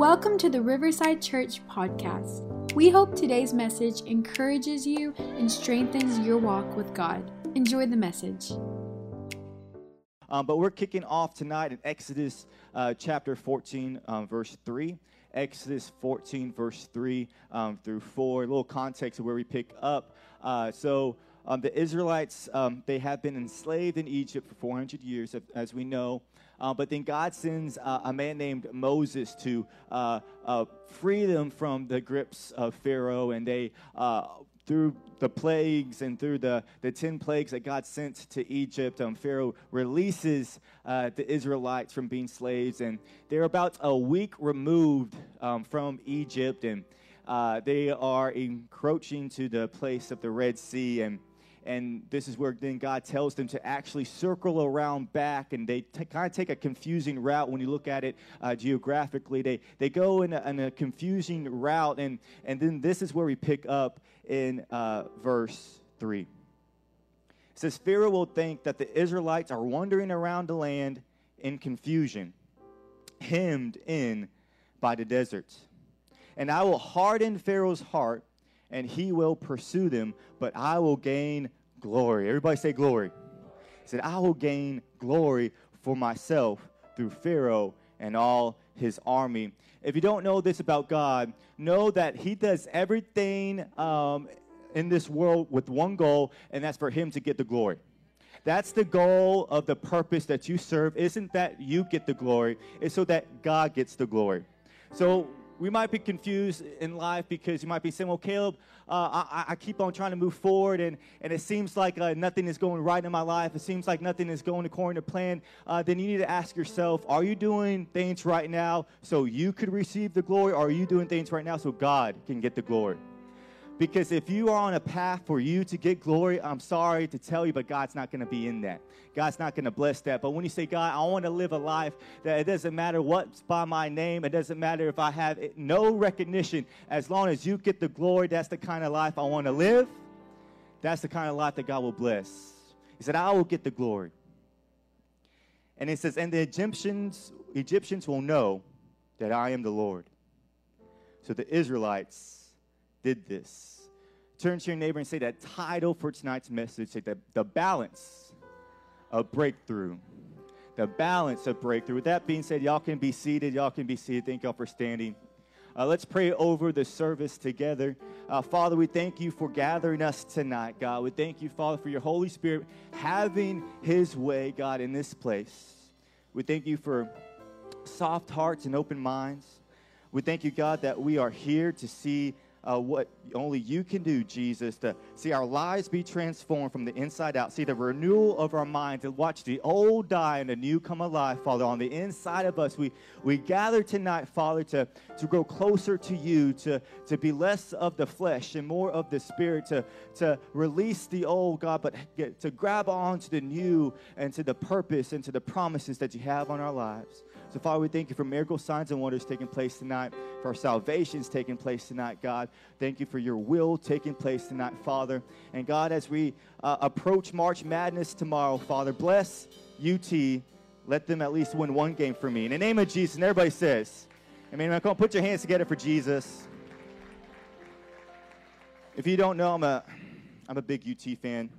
Welcome to the Riverside Church podcast. We hope today's message encourages you and strengthens your walk with God. Enjoy the message. Um, but we're kicking off tonight in Exodus uh, chapter 14, um, verse 3. Exodus 14, verse 3 um, through 4. A little context of where we pick up. Uh, so, um, the Israelites, um, they have been enslaved in Egypt for 400 years, as we know. Uh, but then God sends uh, a man named Moses to uh, uh free them from the grips of Pharaoh, and they uh, through the plagues and through the, the 10 plagues that God sent to Egypt, um, Pharaoh releases uh, the Israelites from being slaves. And they're about a week removed um, from Egypt, and they are encroaching to the place of the Red Sea. And and this is where then God tells them to actually circle around back, and they t- kind of take a confusing route when you look at it uh, geographically. They they go in a, in a, confusing route, and and then this is where we pick up in uh, verse three. It says Pharaoh will think that the Israelites are wandering around the land in confusion, hemmed in by the deserts, and I will harden Pharaoh's heart and he will pursue them, but I will gain glory. Everybody say glory. He said, I will gain glory for myself through Pharaoh and all his army. If you don't know this about God, know that he does everything um, in this world with one goal, and that's for him to get the glory. That's the goal of the purpose that you serve. Isn't that you get the glory? It's so that God gets the glory. So we might be confused in life because you might be saying, well, Caleb, uh, I, I, keep on trying to move forward and, and it seems like uh, nothing is going right in my life. It seems like nothing is going according to plan. Uh, then you need to ask yourself, are you doing things right now so you could receive the glory or are you doing things right now so God can get the glory? Because if you are on a path for you to get glory, I'm sorry to tell you, but God's not going to be in that. God's not going to bless that. But when you say, God, I want to live a life that it doesn't matter what's by my name, it doesn't matter if I have it, no recognition, as long as you get the glory, that's the kind of life I want to live. That's the kind of life that God will bless. He said, I will get the glory. And it says, and the Egyptians, Egyptians will know that I am the Lord. So the Israelites did this. Turn to your neighbor and say that title for tonight's message, say that the balance of breakthrough. The balance of breakthrough. With that being said, y'all can be seated. Y'all can be seated. Thank y'all for standing. Uh, let's pray over the service together. Uh, Father, we thank you for gathering us tonight, God. We thank you, Father, for your Holy Spirit having his way, God, in this place. We thank you for soft hearts and open minds. We thank you, God, that we are here to see uh, what only you can do, Jesus, to see our lives be transformed from the inside out, see the renewal of our minds, and watch the old die and the new come alive, Father. On the inside of us, we, we gather tonight, Father, to, to grow closer to you, to, to be less of the flesh and more of the spirit, to, to release the old, God, but get, to grab on to the new and to the purpose and to the promises that you have on our lives. So, Father, we thank you for miracle signs and wonders taking place tonight, for our salvations taking place tonight, God. Thank you for your will taking place tonight, Father. And God, as we uh, approach March Madness tomorrow, Father, bless UT. Let them at least win one game for me. In the name of Jesus, and everybody says, I mean, come on, put your hands together for Jesus. If you don't know, I'm a, I'm a big UT fan.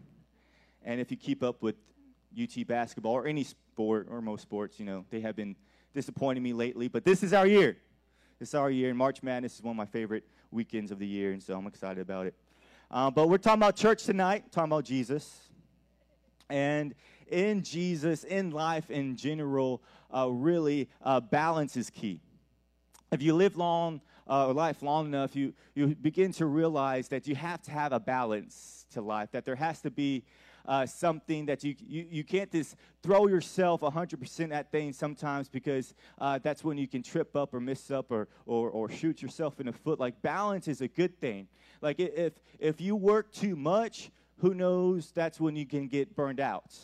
And if you keep up with UT basketball or any sport or most sports, you know, they have been disappointing me lately, but this is our year. This is our year, and March Madness is one of my favorite weekends of the year, and so I'm excited about it. Uh, but we're talking about church tonight, talking about Jesus. And in Jesus, in life in general, uh, really, uh, balance is key. If you live long, uh, life long enough, you, you begin to realize that you have to have a balance to life, that there has to be uh, something that you, you, you can't just throw yourself 100% at things sometimes because uh, that's when you can trip up or miss up or, or, or shoot yourself in the foot. Like balance is a good thing. Like if, if you work too much, who knows that's when you can get burned out.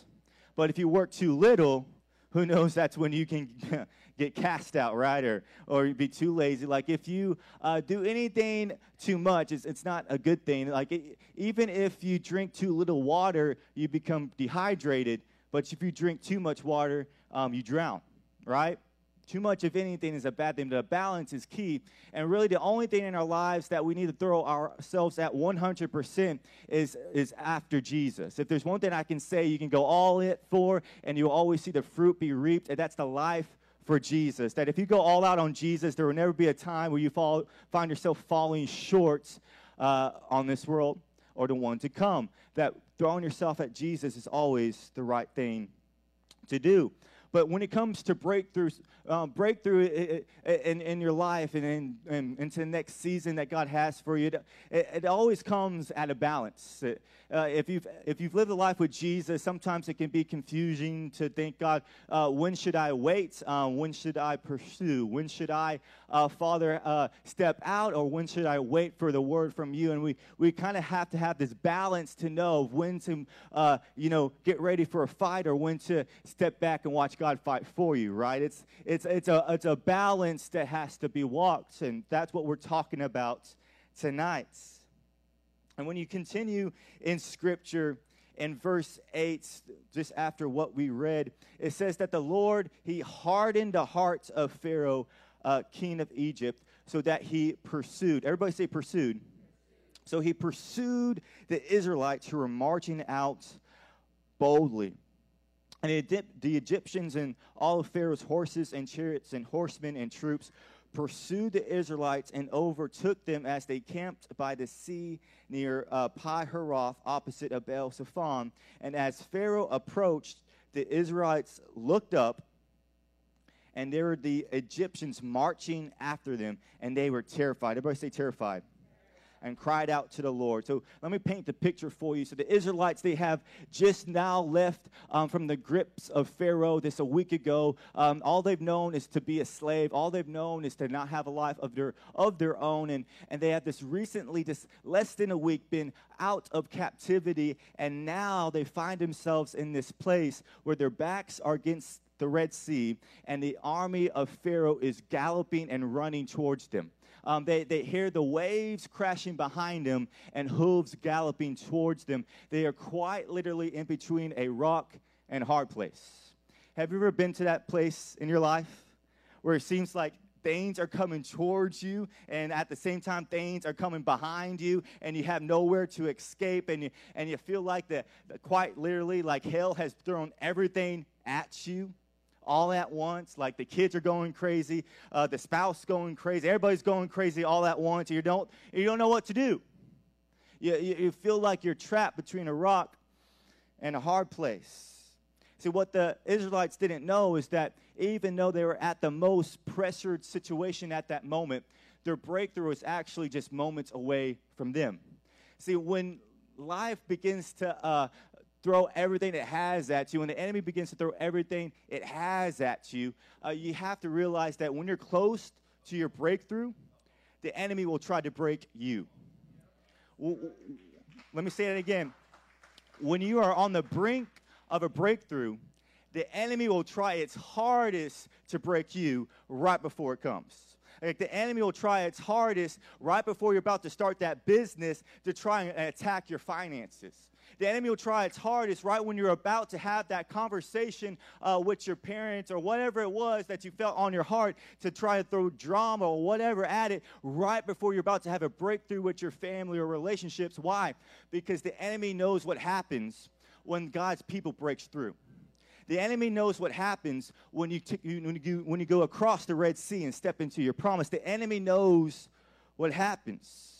But if you work too little, who knows that's when you can get cast out, right? Or, or be too lazy. Like if you uh, do anything too much, it's, it's not a good thing. Like it, even if you drink too little water, you become dehydrated. But if you drink too much water, um, you drown, right? too much of anything is a bad thing. The balance is key. And really, the only thing in our lives that we need to throw ourselves at 100% is, is after Jesus. If there's one thing I can say, you can go all it for, and you'll always see the fruit be reaped, and that's the life for Jesus. That if you go all out on Jesus, there will never be a time where you fall, find yourself falling short uh, on this world or the one to come. That throwing yourself at Jesus is always the right thing to do. But when it comes to breakthroughs, um, breakthrough in, in your life and in, in, into the next season that God has for you, it, it always comes at a balance. Uh, if, you've, if you've lived a life with Jesus, sometimes it can be confusing to think, God, uh, when should I wait? Um, when should I pursue? When should I, uh, Father, uh, step out? Or when should I wait for the word from you? And we, we kind of have to have this balance to know when to, uh, you know, get ready for a fight or when to step back and watch God fight for you, right? It's, it's, it's, a, it's a balance that has to be walked, and that's what we're talking about tonight. And when you continue in Scripture, in verse 8, just after what we read, it says that the Lord, He hardened the hearts of Pharaoh, uh, king of Egypt, so that he pursued. Everybody say pursued. So he pursued the Israelites who were marching out boldly. And the Egyptians and all of Pharaoh's horses and chariots and horsemen and troops pursued the Israelites and overtook them as they camped by the sea near uh, Pi Haroth, opposite of Baal And as Pharaoh approached, the Israelites looked up, and there were the Egyptians marching after them, and they were terrified. Everybody say terrified and cried out to the Lord. So let me paint the picture for you. So the Israelites, they have just now left um, from the grips of Pharaoh this a week ago. Um, all they've known is to be a slave. All they've known is to not have a life of their of their own. And, and they have this recently, this less than a week, been out of captivity. And now they find themselves in this place where their backs are against the Red Sea, and the army of Pharaoh is galloping and running towards them. Um, they, they hear the waves crashing behind them and hooves galloping towards them. They are quite literally in between a rock and hard place. Have you ever been to that place in your life where it seems like things are coming towards you, and at the same time, things are coming behind you, and you have nowhere to escape, and you, and you feel like the quite literally, like hell has thrown everything at you? All at once. Like the kids are going crazy, uh, the spouse going crazy, everybody's going crazy all at once. You don't, you don't know what to do. You, you, feel like you're trapped between a rock and a hard place. See, what the Israelites didn't know is that even though they were at the most pressured situation at that moment, their breakthrough was actually just moments away from them. See, when life begins to uh, throw everything it has at you, when the enemy begins to throw everything it has at you, uh, you have to realize that when you're close to your breakthrough, the enemy will try to break you. Let me say that again. When you are on the brink of a breakthrough, the enemy will try its hardest to break you right before it comes. Like the enemy will try its hardest right before you're about to start that business to try and attack your finances. The enemy will try its hardest right when you're about to have that conversation uh, with your parents or whatever it was that you felt on your heart to try to throw drama or whatever at it right before you're about to have a breakthrough with your family or relationships. Why? Because the enemy knows what happens when God's people breaks through. The enemy knows what happens when you, t- when, you, when you go across the Red Sea and step into your promise. The enemy knows what happens.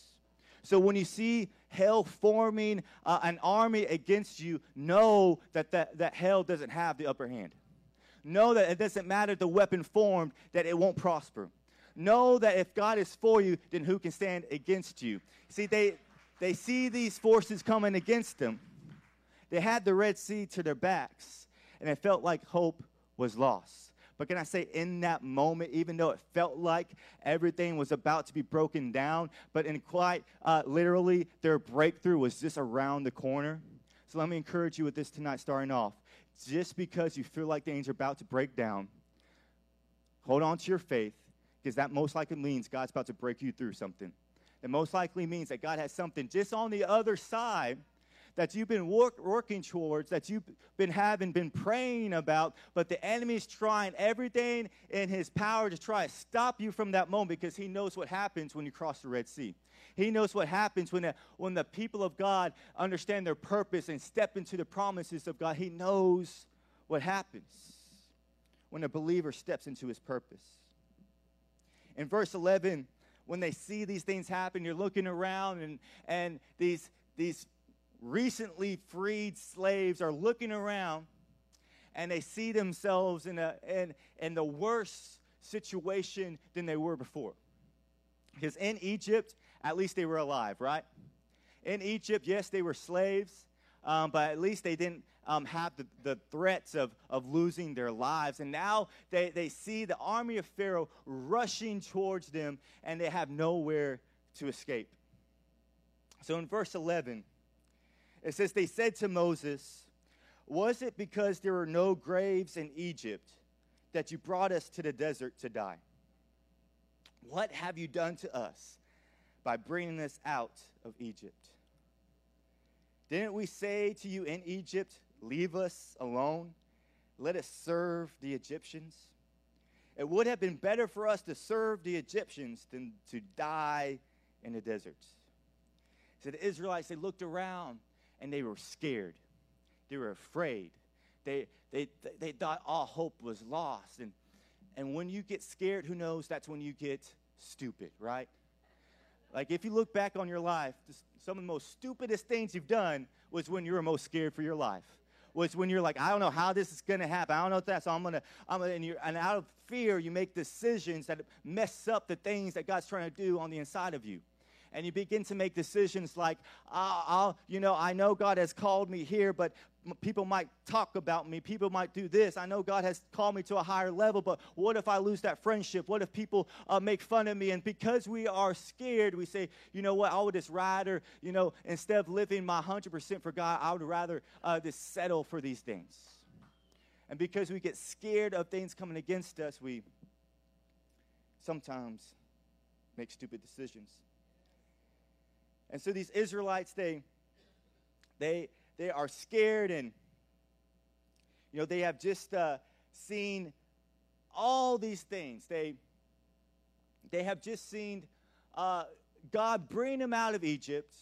So when you see hell forming uh, an army against you, know that, that that hell doesn't have the upper hand. Know that it doesn't matter the weapon formed, that it won't prosper. Know that if God is for you, then who can stand against you? See, they, they see these forces coming against them. They had the Red Sea to their backs, and it felt like hope was lost. But can I say, in that moment, even though it felt like everything was about to be broken down, but in quite uh, literally, their breakthrough was just around the corner. So let me encourage you with this tonight, starting off. Just because you feel like things are about to break down, hold on to your faith, because that most likely means God's about to break you through something. That most likely means that God has something just on the other side that you've been work, working towards, that you've been having, been praying about, but the enemy's trying everything in his power to try to stop you from that moment because he knows what happens when you cross the Red Sea. He knows what happens when the, when the people of God understand their purpose and step into the promises of God. He knows what happens when a believer steps into his purpose. In verse 11, when they see these things happen, you're looking around and, and these, these recently freed slaves are looking around and they see themselves in, a, in, in the worst situation than they were before. Because in Egypt, at least they were alive, right? In Egypt, yes, they were slaves, um, but at least they didn't um, have the, the threats of, of losing their lives. And now they, they see the army of Pharaoh rushing towards them, and they have nowhere to escape. So in verse 11, it says, They said to Moses, Was it because there were no graves in Egypt that you brought us to the desert to die? What have you done to us by bringing us out of Egypt? Didn't we say to you in Egypt, Leave us alone? Let us serve the Egyptians? It would have been better for us to serve the Egyptians than to die in the desert. So the Israelites, they looked around and they were scared. They were afraid. They, they, they thought all hope was lost. And, and when you get scared, who knows, that's when you get stupid, right? Like if you look back on your life, some of the most stupidest things you've done was when you were most scared for your life. Was when you're like, I don't know how this is gonna happen. I don't know if that's so I'm gonna, I'm gonna, and, you're, and out of fear, you make decisions that mess up the things that God's trying to do on the inside of you and you begin to make decisions like, I'll, I'll, you know, I know God has called me here, but people might talk about me. People might do this. I know God has called me to a higher level, but what if I lose that friendship? What if people uh, make fun of me? And because we are scared, we say, you know what, I would just rather, you know, instead of living my 100% for God, I would rather uh, just settle for these things. And because we get scared of things coming against us, we sometimes make stupid decisions. And so these Israelites, they, they, they are scared and, you know, they have just uh, seen all these things. They, they have just seen uh, God bring them out of Egypt.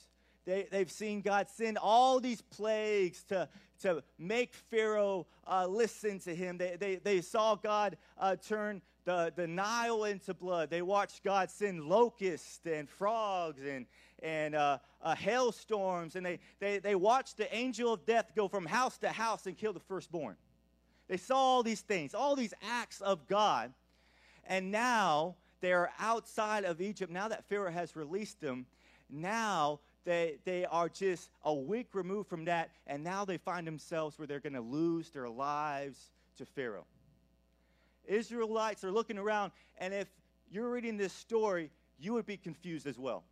They, they've seen God send all these plagues to, to make Pharaoh uh, listen to him. They, they, they saw God uh, turn the, the Nile into blood. They watched God send locusts and frogs and, and uh, uh, hailstorms, and they, they, they watched the angel of death go from house to house and kill the firstborn. They saw all these things, all these acts of God, and now they are outside of Egypt. Now that Pharaoh has released them, now they, they are just a week removed from that, and now they find themselves where they're going to lose their lives to Pharaoh. Israelites are looking around, and if you're reading this story, you would be confused as well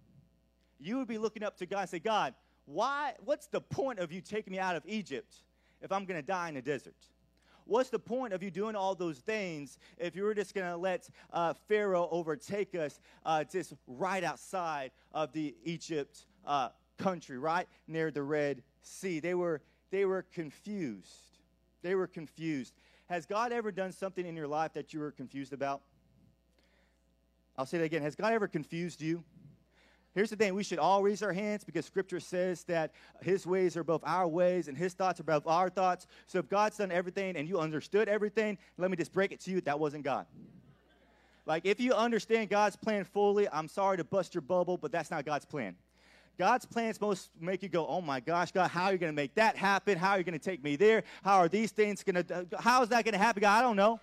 you would be looking up to God and say, God, why, what's the point of you taking me out of Egypt if I'm going to die in the desert? What's the point of you doing all those things if you were just going to let uh, Pharaoh overtake us uh, just right outside of the Egypt uh, country, right near the Red Sea? They were, they were confused. They were confused. Has God ever done something in your life that you were confused about? I'll say that again. Has God ever confused you? Here's the thing we should all raise our hands because scripture says that his ways are above our ways and his thoughts are above our thoughts. So if God's done everything and you understood everything, let me just break it to you that wasn't God. Like, if you understand God's plan fully, I'm sorry to bust your bubble, but that's not God's plan. God's plans to make you go, oh my gosh, God, how are you going to make that happen? How are you going to take me there? How are these things going to, uh, how is that going to happen? God, I don't know.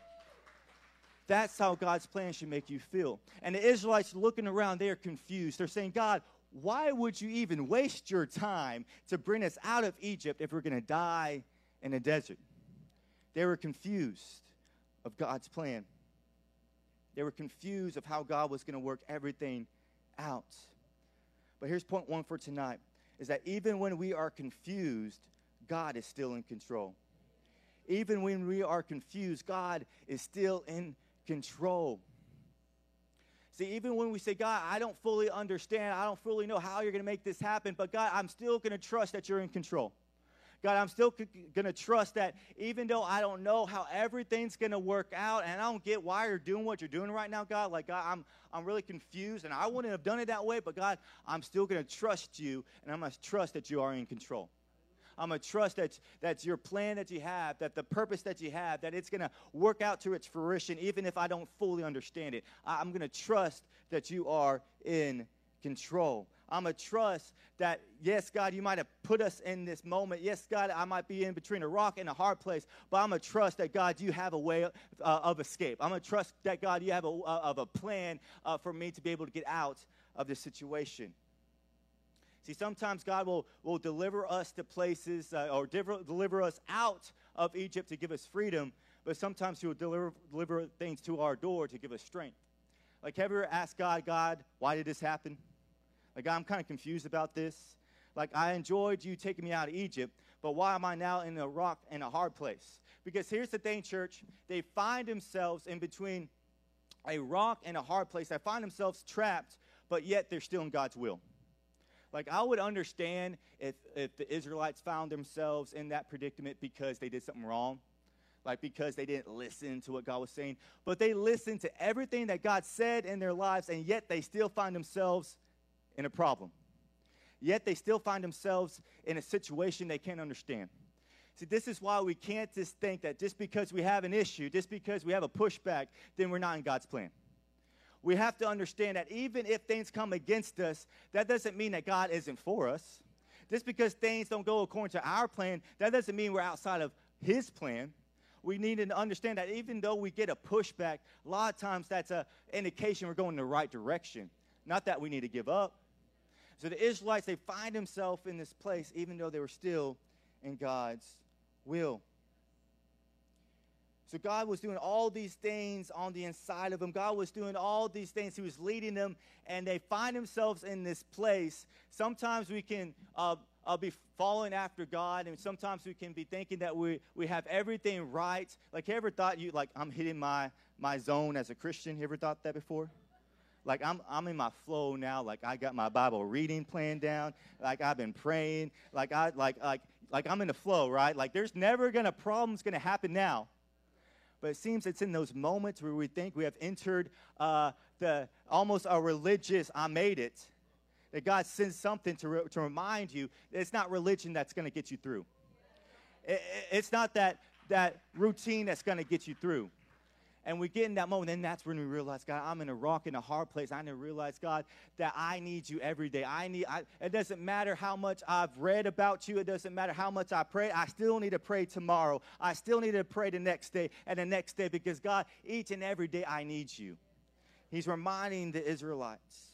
That's how God's plan should make you feel. And the Israelites looking around, they are confused. They're saying, God, why would you even waste your time to bring us out of Egypt if we're going to die in the desert? They were confused of God's plan. They were confused of how God was going to work everything out. But here's point one for tonight is that even when we are confused, God is still in control. Even when we are confused, God is still in control. See, even when we say, God, I don't fully understand, I don't fully know how you're going to make this happen, but God, I'm still going to trust that you're in control. God, I'm still c- going to trust that even though I don't know how everything's going to work out and I don't get why you're doing what you're doing right now, God, like, God, I'm, I'm really confused and I wouldn't have done it that way, but God, I'm still going to trust you and I'm going to trust that you are in control. I'm going to trust that that's your plan that you have, that the purpose that you have, that it's going to work out to its fruition, even if I don't fully understand it. I'm going to trust that you are in control. I'm going to trust that, yes, God, you might have put us in this moment. Yes, God, I might be in between a rock and a hard place, but I'm going to trust that, God, you have a way uh, of escape. I'm going to trust that, God, you have a, uh, of a plan uh, for me to be able to get out of this situation. See, sometimes God will, will deliver us to places uh, or deliver, deliver us out of Egypt to give us freedom, but sometimes He will deliver, deliver things to our door to give us strength. Like, have you ever asked God, God, why did this happen? Like, I'm kind of confused about this. Like, I enjoyed you taking me out of Egypt, but why am I now in a rock in a hard place? Because here's the thing, church. They find themselves in between a rock and a hard place. They find themselves trapped, but yet they're still in God's will. Like, I would understand if, if the Israelites found themselves in that predicament because they did something wrong, like because they didn't listen to what God was saying. But they listened to everything that God said in their lives, and yet they still find themselves in a problem. Yet they still find themselves in a situation they can't understand. See, this is why we can't just think that just because we have an issue, just because we have a pushback, then we're not in God's plan. We have to understand that even if things come against us, that doesn't mean that God isn't for us. Just because things don't go according to our plan, that doesn't mean we're outside of His plan. We need to understand that even though we get a pushback, a lot of times that's an indication we're going in the right direction. Not that we need to give up. So the Israelites, they find themselves in this place even though they were still in God's will. So God was doing all these things on the inside of them. God was doing all these things. He was leading them, and they find themselves in this place. Sometimes we can uh, uh, be following after God, and sometimes we can be thinking that we, we have everything right. Like, you ever thought you, like, I'm hitting my, my zone as a Christian? You ever thought that before? like I'm, I'm in my flow now like i got my bible reading plan down like i've been praying like i like like like i'm in the flow right like there's never gonna problems gonna happen now but it seems it's in those moments where we think we have entered uh, the almost a religious i made it that god sends something to, re- to remind you it's not religion that's going to get you through. It, it's not that that routine that's going to get you through and we get in that moment, and that's when we realize, God, I'm in a rock in a hard place. I need to realize, God, that I need you every day. I need. I, it doesn't matter how much I've read about you. It doesn't matter how much I pray. I still need to pray tomorrow. I still need to pray the next day and the next day because God, each and every day I need you. He's reminding the Israelites.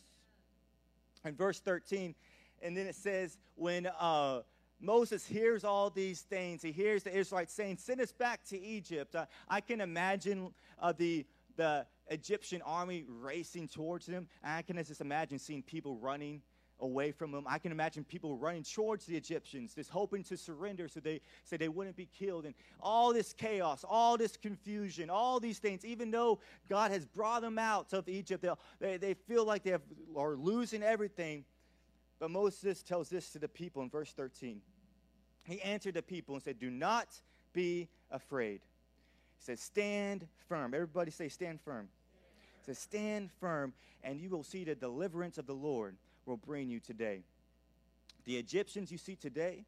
In verse 13, and then it says, when uh, Moses hears all these things. He hears the Israelites saying, Send us back to Egypt. Uh, I can imagine uh, the, the Egyptian army racing towards them. I can just imagine seeing people running away from them. I can imagine people running towards the Egyptians, just hoping to surrender so they so they wouldn't be killed. And all this chaos, all this confusion, all these things, even though God has brought them out of Egypt, they, they feel like they have, are losing everything. But Moses tells this to the people in verse 13. He answered the people and said, Do not be afraid. He says, Stand firm. Everybody say, Stand firm. He says, Stand firm, and you will see the deliverance of the Lord will bring you today. The Egyptians you see today,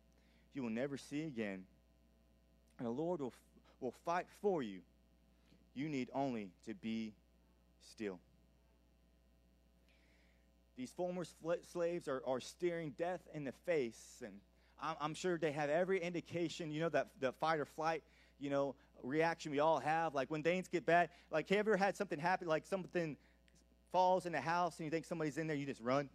you will never see again. And the Lord will, will fight for you. You need only to be still. These former slaves are, are staring death in the face, and I'm, I'm sure they have every indication, you know, that the fight or flight, you know, reaction we all have. Like when things get bad, like have you ever had something happen, like something falls in the house and you think somebody's in there, you just run?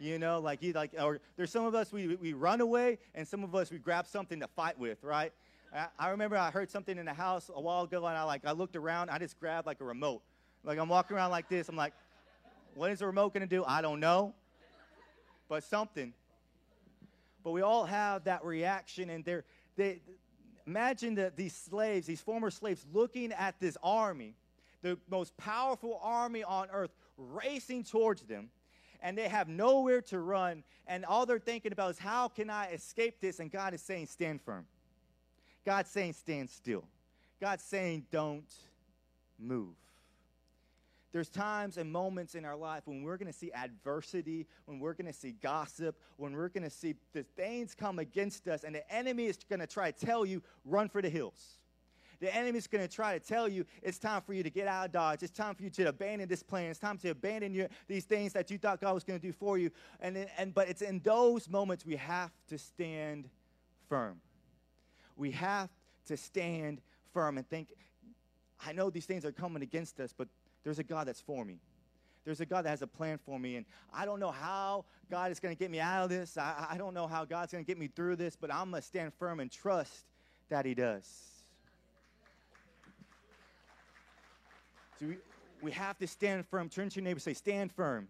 You know, like you like, or there's some of us we we run away, and some of us we grab something to fight with, right? I, I remember I heard something in the house a while ago, and I like I looked around, I just grabbed like a remote, like I'm walking around like this, I'm like, what is the remote going to do? I don't know. But something. But we all have that reaction, and they're, they imagine that these slaves, these former slaves, looking at this army. the most powerful army on earth racing towards them and they have nowhere to run and all they're thinking about is how can I escape this and God is saying stand firm. God's saying stand still. God's saying don't move. There's times and moments in our life when we're going to see adversity, when we're going to see gossip, when we're going to see the things come against us, and the enemy is going to try to tell you, run for the hills. The enemy is going to try to tell you it's time for you to get out of Dodge. It's time for you to abandon this plan. It's time to abandon your, these things that you thought God was going to do for you. And, and, but it's in those moments we have to stand firm. We have to stand firm and think, I know these things are coming against us, but there's a God that's for me. There's a God that has a plan for me. And I don't know how God is going to get me out of this. I, I don't know how God's going to get me through this, but I'm going to stand firm and trust that He does. So we, we have to stand firm. Turn to your neighbor say, stand firm.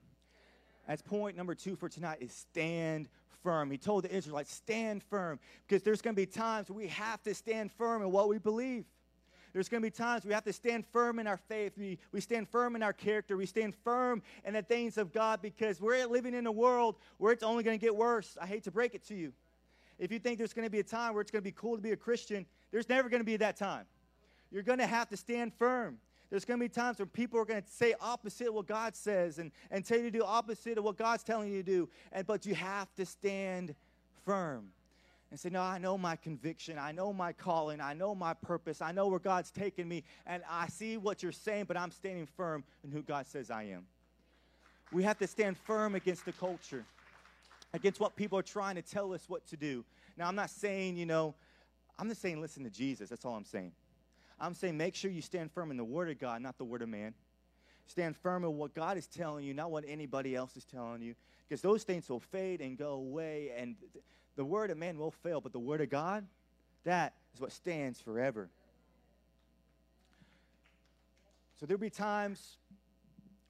That's point number two for tonight is stand firm. He told the Israelites, stand firm. Because there's going to be times we have to stand firm in what we believe. There's going to be times we have to stand firm in our faith. We, we stand firm in our character. We stand firm in the things of God because we're living in a world where it's only going to get worse. I hate to break it to you. If you think there's going to be a time where it's going to be cool to be a Christian, there's never going to be that time. You're going to have to stand firm. There's going to be times when people are going to say opposite what God says and, and tell you to do opposite of what God's telling you to do. And, but you have to stand firm and say, No, I know my conviction. I know my calling. I know my purpose. I know where God's taken me. And I see what you're saying, but I'm standing firm in who God says I am. We have to stand firm against the culture, against what people are trying to tell us what to do. Now, I'm not saying, you know, I'm just saying listen to Jesus. That's all I'm saying. I'm saying make sure you stand firm in the Word of God, not the Word of man. Stand firm in what God is telling you, not what anybody else is telling you, because those things will fade and go away. And the word of man will fail, but the word of God, that is what stands forever. So there'll be times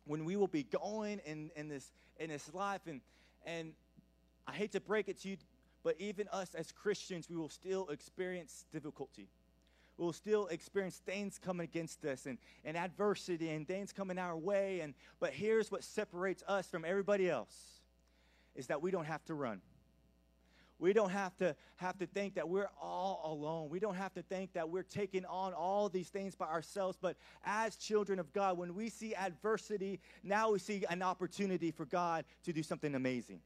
when we will be going in, in this in this life and and I hate to break it to you, but even us as Christians, we will still experience difficulty. We'll still experience things coming against us and, and adversity and things coming our way. And but here's what separates us from everybody else is that we don't have to run. We don't have to have to think that we're all alone. We don't have to think that we're taking on all these things by ourselves. But as children of God, when we see adversity, now we see an opportunity for God to do something amazing.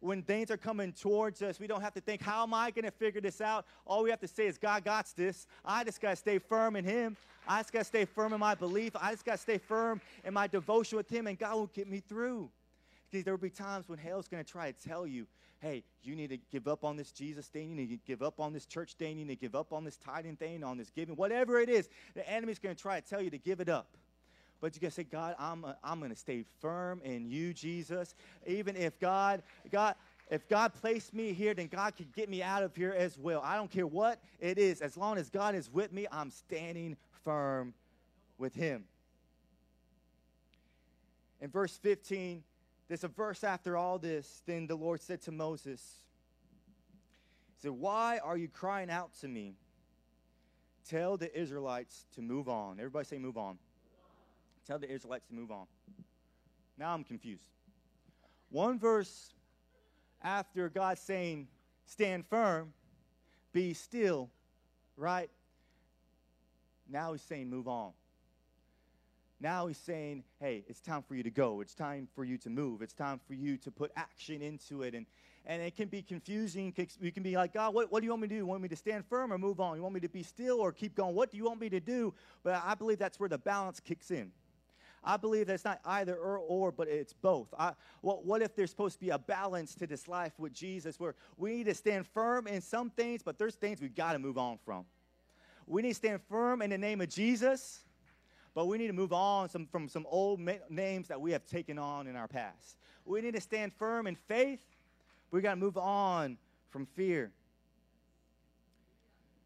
When things are coming towards us, we don't have to think, how am I going to figure this out? All we have to say is, God got this. I just got to stay firm in Him. I just got to stay firm in my belief. I just got to stay firm in my devotion with Him, and God will get me through. There will be times when hell's going to try to tell you, hey, you need to give up on this Jesus thing. You need to give up on this church thing. You need to give up on this tithing thing, on this giving, whatever it is. The enemy's going to try to tell you to give it up. But you got to say, God, I'm, I'm going to stay firm in you, Jesus. Even if God, God, if God placed me here, then God could get me out of here as well. I don't care what it is. As long as God is with me, I'm standing firm with Him. In verse 15, there's a verse after all this. Then the Lord said to Moses, He said, Why are you crying out to me? Tell the Israelites to move on. Everybody say, Move on. Tell the Israelites to move on. Now I'm confused. One verse after God saying, Stand firm, be still, right? Now he's saying, Move on. Now he's saying, hey, it's time for you to go. It's time for you to move. It's time for you to put action into it. And, and it can be confusing. You can be like, God, what, what do you want me to do? You want me to stand firm or move on? You want me to be still or keep going? What do you want me to do? But I believe that's where the balance kicks in. I believe that's not either or, or but it's both. I, what, what if there's supposed to be a balance to this life with Jesus where we need to stand firm in some things, but there's things we've got to move on from? We need to stand firm in the name of Jesus but we need to move on some, from some old ma- names that we have taken on in our past. We need to stand firm in faith. We got to move on from fear.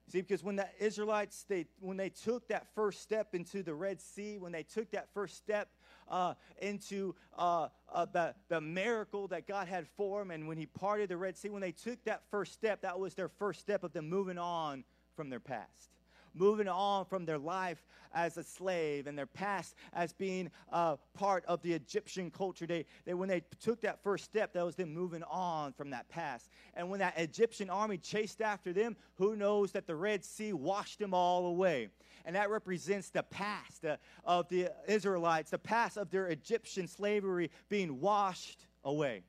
See, because when the Israelites, they, when they took that first step into the Red Sea, when they took that first step uh, into uh, uh, the, the miracle that God had for them, and when He parted the Red Sea, when they took that first step, that was their first step of them moving on from their past moving on from their life as a slave and their past as being uh, part of the Egyptian culture. They, they, when they took that first step, that was them moving on from that past. And when that Egyptian army chased after them, who knows that the Red Sea washed them all away. And that represents the past uh, of the Israelites, the past of their Egyptian slavery being washed away.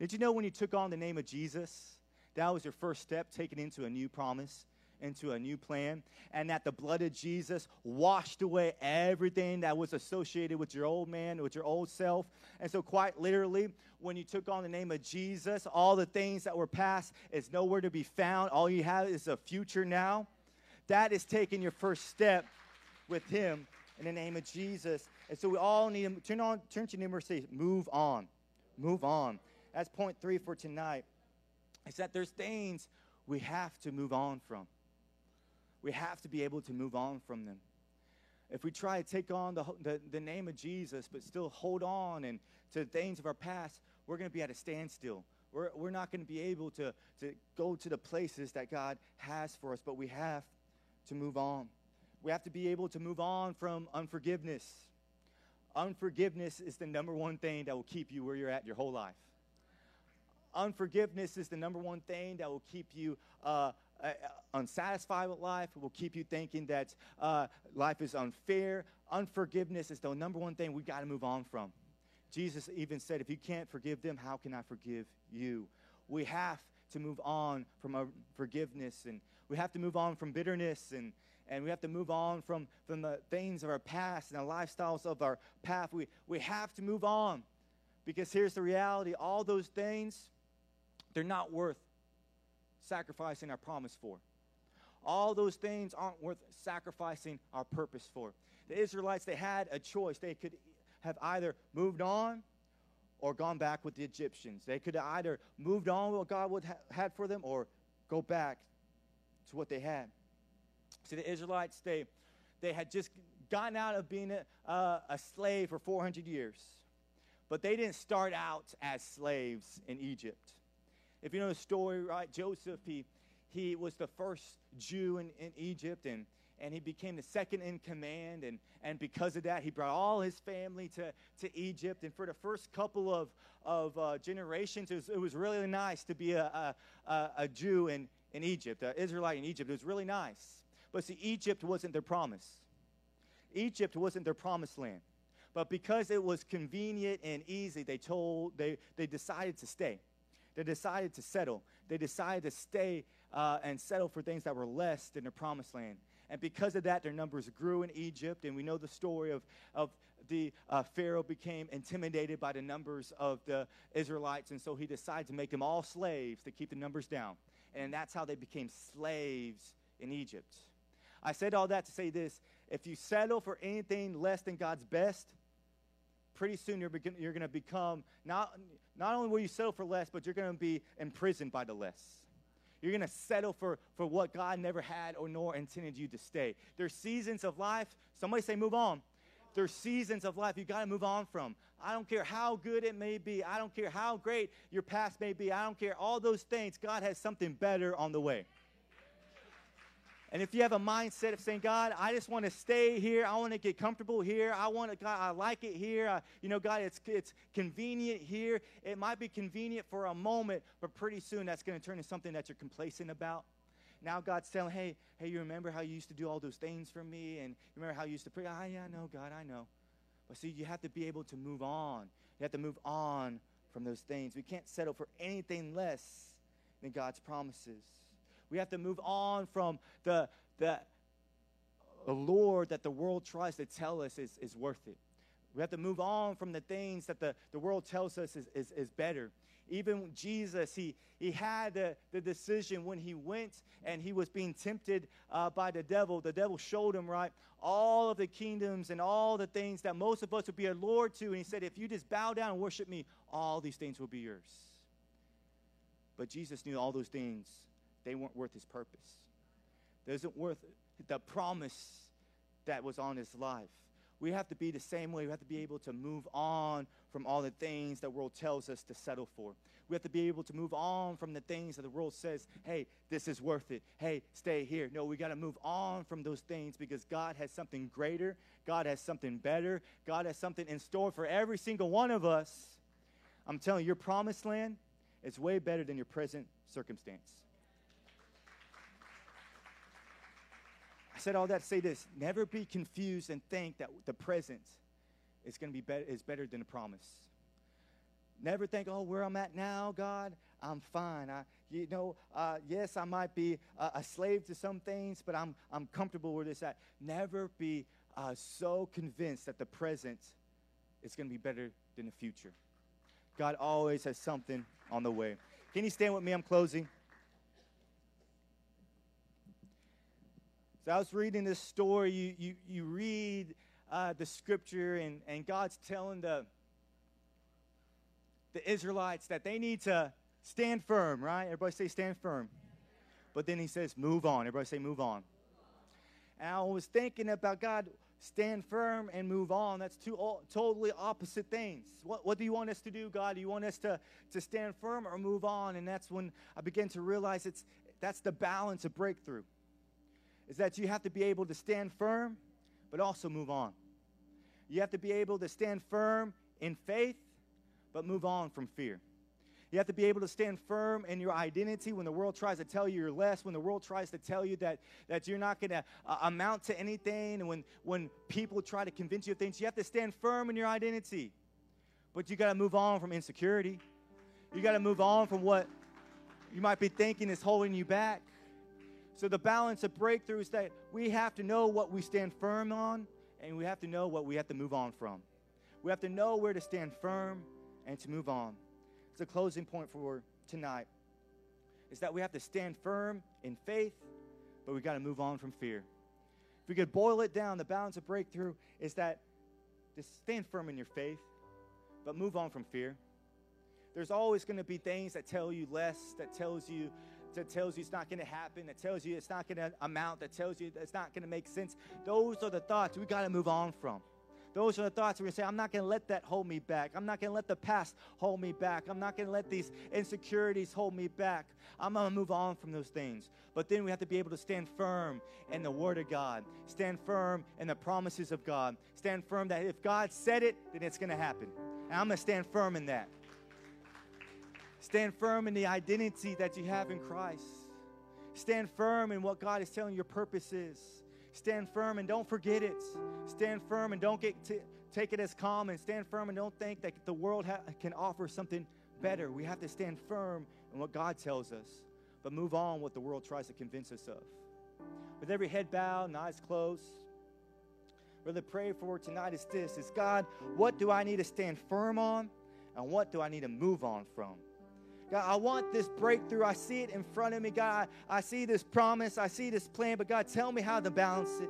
Did you know when you took on the name of Jesus, that was your first step taken into a new promise? Into a new plan, and that the blood of Jesus washed away everything that was associated with your old man, with your old self. And so, quite literally, when you took on the name of Jesus, all the things that were past is nowhere to be found. All you have is a future now. That is taking your first step with Him in the name of Jesus. And so, we all need to turn on, turn to your neighbor and say, "Move on, move on." That's point three for tonight. Is that there's things we have to move on from we have to be able to move on from them. If we try to take on the, the, the name of Jesus, but still hold on and to things of our past, we're going to be at a standstill. We're, we're not going to be able to, to go to the places that God has for us, but we have to move on. We have to be able to move on from unforgiveness. Unforgiveness is the number one thing that will keep you where you're at your whole life. Unforgiveness is the number one thing that will keep you uh, unsatisfied with life. It will keep you thinking that uh, life is unfair. Unforgiveness is the number one thing we've got to move on from. Jesus even said, If you can't forgive them, how can I forgive you? We have to move on from our forgiveness and we have to move on from bitterness and, and we have to move on from, from the things of our past and the lifestyles of our path. We, we have to move on because here's the reality all those things, they're not worth sacrificing our promise for. All those things aren't worth sacrificing our purpose for. The Israelites, they had a choice. They could have either moved on or gone back with the Egyptians. They could have either moved on what God would ha- had for them or go back to what they had. See, the Israelites, they, they had just gotten out of being a, uh, a slave for 400 years. But they didn't start out as slaves in Egypt. If you know the story, right, Joseph, he, he was the first Jew in, in Egypt, and, and he became the second in command. And, and because of that, he brought all his family to, to Egypt. And for the first couple of, of uh, generations, it was, it was really nice to be a, a, a Jew in, in Egypt, an Israelite in Egypt. It was really nice. But see, Egypt wasn't their promise. Egypt wasn't their promised land. But because it was convenient and easy, they told they, they decided to stay. They decided to settle. They decided to stay uh, and settle for things that were less than the promised land. And because of that, their numbers grew in Egypt. And we know the story of, of the uh, Pharaoh became intimidated by the numbers of the Israelites. And so he decided to make them all slaves to keep the numbers down. And that's how they became slaves in Egypt. I said all that to say this if you settle for anything less than God's best, pretty soon you're, begin, you're going to become not, not only will you settle for less, but you're going to be imprisoned by the less. You're going to settle for, for what God never had or nor intended you to stay. There's seasons of life. Somebody say, move on. There's seasons of life you got to move on from. I don't care how good it may be. I don't care how great your past may be. I don't care all those things. God has something better on the way. And if you have a mindset of saying, God, I just want to stay here, I want to get comfortable here, I want to, God, I like it here, I, you know, God, it's, it's convenient here. It might be convenient for a moment, but pretty soon that's going to turn into something that you're complacent about. Now God's telling, hey, hey, you remember how you used to do all those things for me? And you remember how you used to pray? Ah, yeah, I know, God, I know. But see, you have to be able to move on. You have to move on from those things. We can't settle for anything less than God's promises. We have to move on from the, the allure that the world tries to tell us is, is worth it. We have to move on from the things that the, the world tells us is, is, is better. Even Jesus, he, he had the, the decision when he went and he was being tempted uh, by the devil. The devil showed him, right, all of the kingdoms and all the things that most of us would be a Lord to. And he said, if you just bow down and worship me, all these things will be yours. But Jesus knew all those things they weren't worth his purpose. They wasn't worth the promise that was on his life. we have to be the same way. We have to be able to move on from all the things that world tells us to settle for. We have to be able to move on from the things that the world says, hey, this is worth it. Hey, stay here. No, we got to move on from those things because God has something greater. God has something better. God has something in store for every single one of us. I'm telling you, your promised land is way better than your present circumstance. I said all that to say this never be confused and think that the present is going to be better, is better than the promise. Never think, oh, where I'm at now, God, I'm fine. I, you know, uh, yes, I might be a, a, slave to some things, but I'm, I'm comfortable where this at. Never be uh, so convinced that the present is going to be better than the future. God always has something on the way. Can you stand with me? I'm closing. So I was reading this story. You, you, you read uh, the scripture, and, and God's telling the, the Israelites that they need to stand firm, right? Everybody say, stand firm. But then he says, move on. Everybody say, move on. And I was thinking about God, stand firm and move on. That's two totally opposite things. What, what do you want us to do, God? Do you want us to, to stand firm or move on? And that's when I began to realize it's, that's the balance of breakthrough. Is that you have to be able to stand firm, but also move on. You have to be able to stand firm in faith, but move on from fear. You have to be able to stand firm in your identity when the world tries to tell you you're less, when the world tries to tell you that, that you're not going to uh, amount to anything, and when, when people try to convince you of things. You have to stand firm in your identity. But you got to move on from insecurity. You got to move on from what you might be thinking is holding you back. So, the balance of breakthrough is that we have to know what we stand firm on, and we have to know what we have to move on from. We have to know where to stand firm and to move on as a closing point for tonight is that we have to stand firm in faith, but we got to move on from fear. If we could boil it down, the balance of breakthrough is that just stand firm in your faith, but move on from fear. There's always going to be things that tell you less, that tells you that tells you it's not going to happen, that tells you it's not going to amount, that tells you it's not going to make sense. Those are the thoughts we got to move on from. Those are the thoughts where you say, I'm not going to let that hold me back. I'm not going to let the past hold me back. I'm not going to let these insecurities hold me back. I'm going to move on from those things. But then we have to be able to stand firm in the Word of God, stand firm in the promises of God, stand firm that if God said it, then it's going to happen. And I'm going to stand firm in that. Stand firm in the identity that you have in Christ. Stand firm in what God is telling your purpose is. Stand firm and don't forget it. Stand firm and don't get t- take it as common. Stand firm and don't think that the world ha- can offer something better. We have to stand firm in what God tells us, but move on what the world tries to convince us of. With every head bowed and eyes closed, really pray for tonight is this is God, what do I need to stand firm on? And what do I need to move on from? God, I want this breakthrough. I see it in front of me. God, I, I see this promise. I see this plan. But God, tell me how to balance it.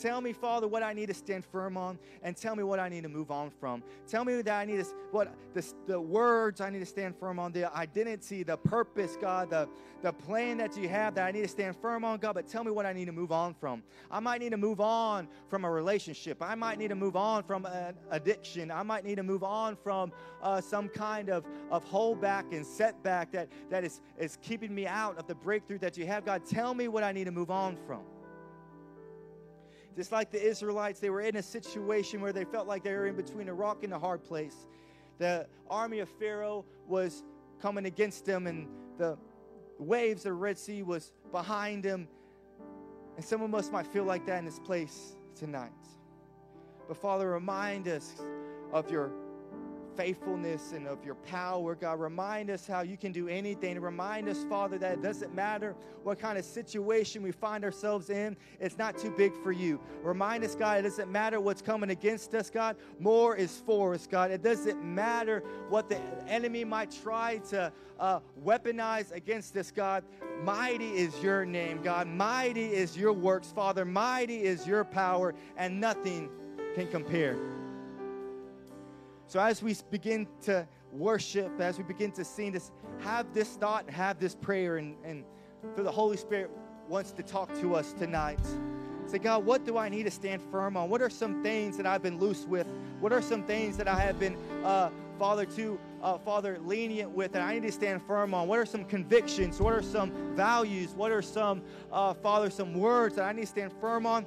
Tell me, Father, what I need to stand firm on, and tell me what I need to move on from. Tell me that I need to, what the, the words I need to stand firm on, the identity, the purpose, God, the, the plan that you have that I need to stand firm on, God. But tell me what I need to move on from. I might need to move on from a relationship. I might need to move on from an addiction. I might need to move on from uh, some kind of, of holdback and set setback that, that is, is keeping me out of the breakthrough that you have. God, tell me what I need to move on from. Just like the Israelites, they were in a situation where they felt like they were in between a rock and a hard place. The army of Pharaoh was coming against them, and the waves of the Red Sea was behind them. And some of us might feel like that in this place tonight. But Father, remind us of your faithfulness and of your power, God. Remind us how you can do anything. Remind us, Father, that it doesn't matter what kind of situation we find ourselves in, it's not too big for you. Remind us, God, it doesn't matter what's coming against us, God. More is for us, God. It doesn't matter what the enemy might try to uh, weaponize against us, God. Mighty is your name, God. Mighty is your works, Father. Mighty is your power, and nothing can compare. So as we begin to worship, as we begin to sing this, have this thought, have this prayer, and, and through the Holy Spirit wants to talk to us tonight. Say, God, what do I need to stand firm on? What are some things that I've been loose with? What are some things that I have been, uh, Father, too, uh, Father, lenient with that I need to stand firm on? What are some convictions? What are some values? What are some, uh, Father, some words that I need to stand firm on?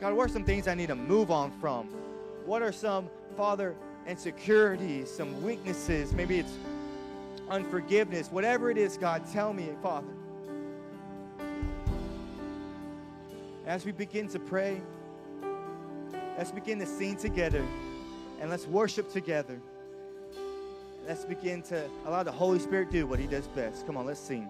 God, what are some things I need to move on from? What are some, Father, insecurities, some weaknesses? Maybe it's unforgiveness. Whatever it is, God, tell me, Father. As we begin to pray, let's begin to sing together and let's worship together. Let's begin to allow the Holy Spirit do what He does best. Come on, let's sing.